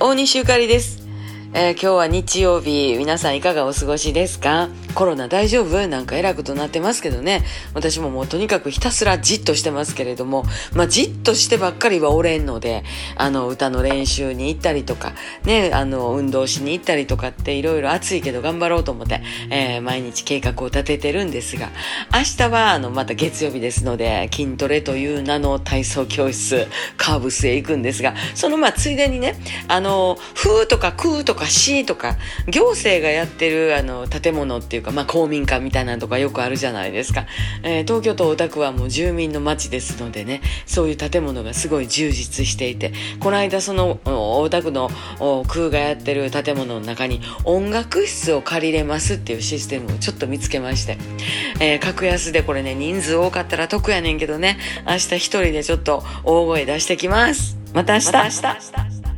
大西ゆかりです。えー今日は日曜日、皆さんいかがお過ごしですか？コロナ大丈夫？なんか偉くとなってますけどね。私ももうとにかくひたすらじっとしてますけれども、まあじっとしてばっかりはおれんので、あの歌の練習に行ったりとか、ね、あの運動しに行ったりとかっていろいろ暑いけど頑張ろうと思って、えー毎日計画を立ててるんですが、明日はあのまた月曜日ですので、筋トレという名の体操教室、カーブスへ行くんですが、そのまあついでにね、あの、風とか空とか市とか、行政がやってるあの建物っていうか、まあ公民館みたいなのとかよくあるじゃないですか。えー東京都大田区はもう住民の街ですのでね、そういう建物がすごい充実していて、この間その大田区の空がやってる建物の中に音楽室を借りれますっていうシステムをちょっと見つけまして、えー格安でこれね、人数多かったら得やねんけどね、明日一人でちょっと大声出してきます。また明日。また明日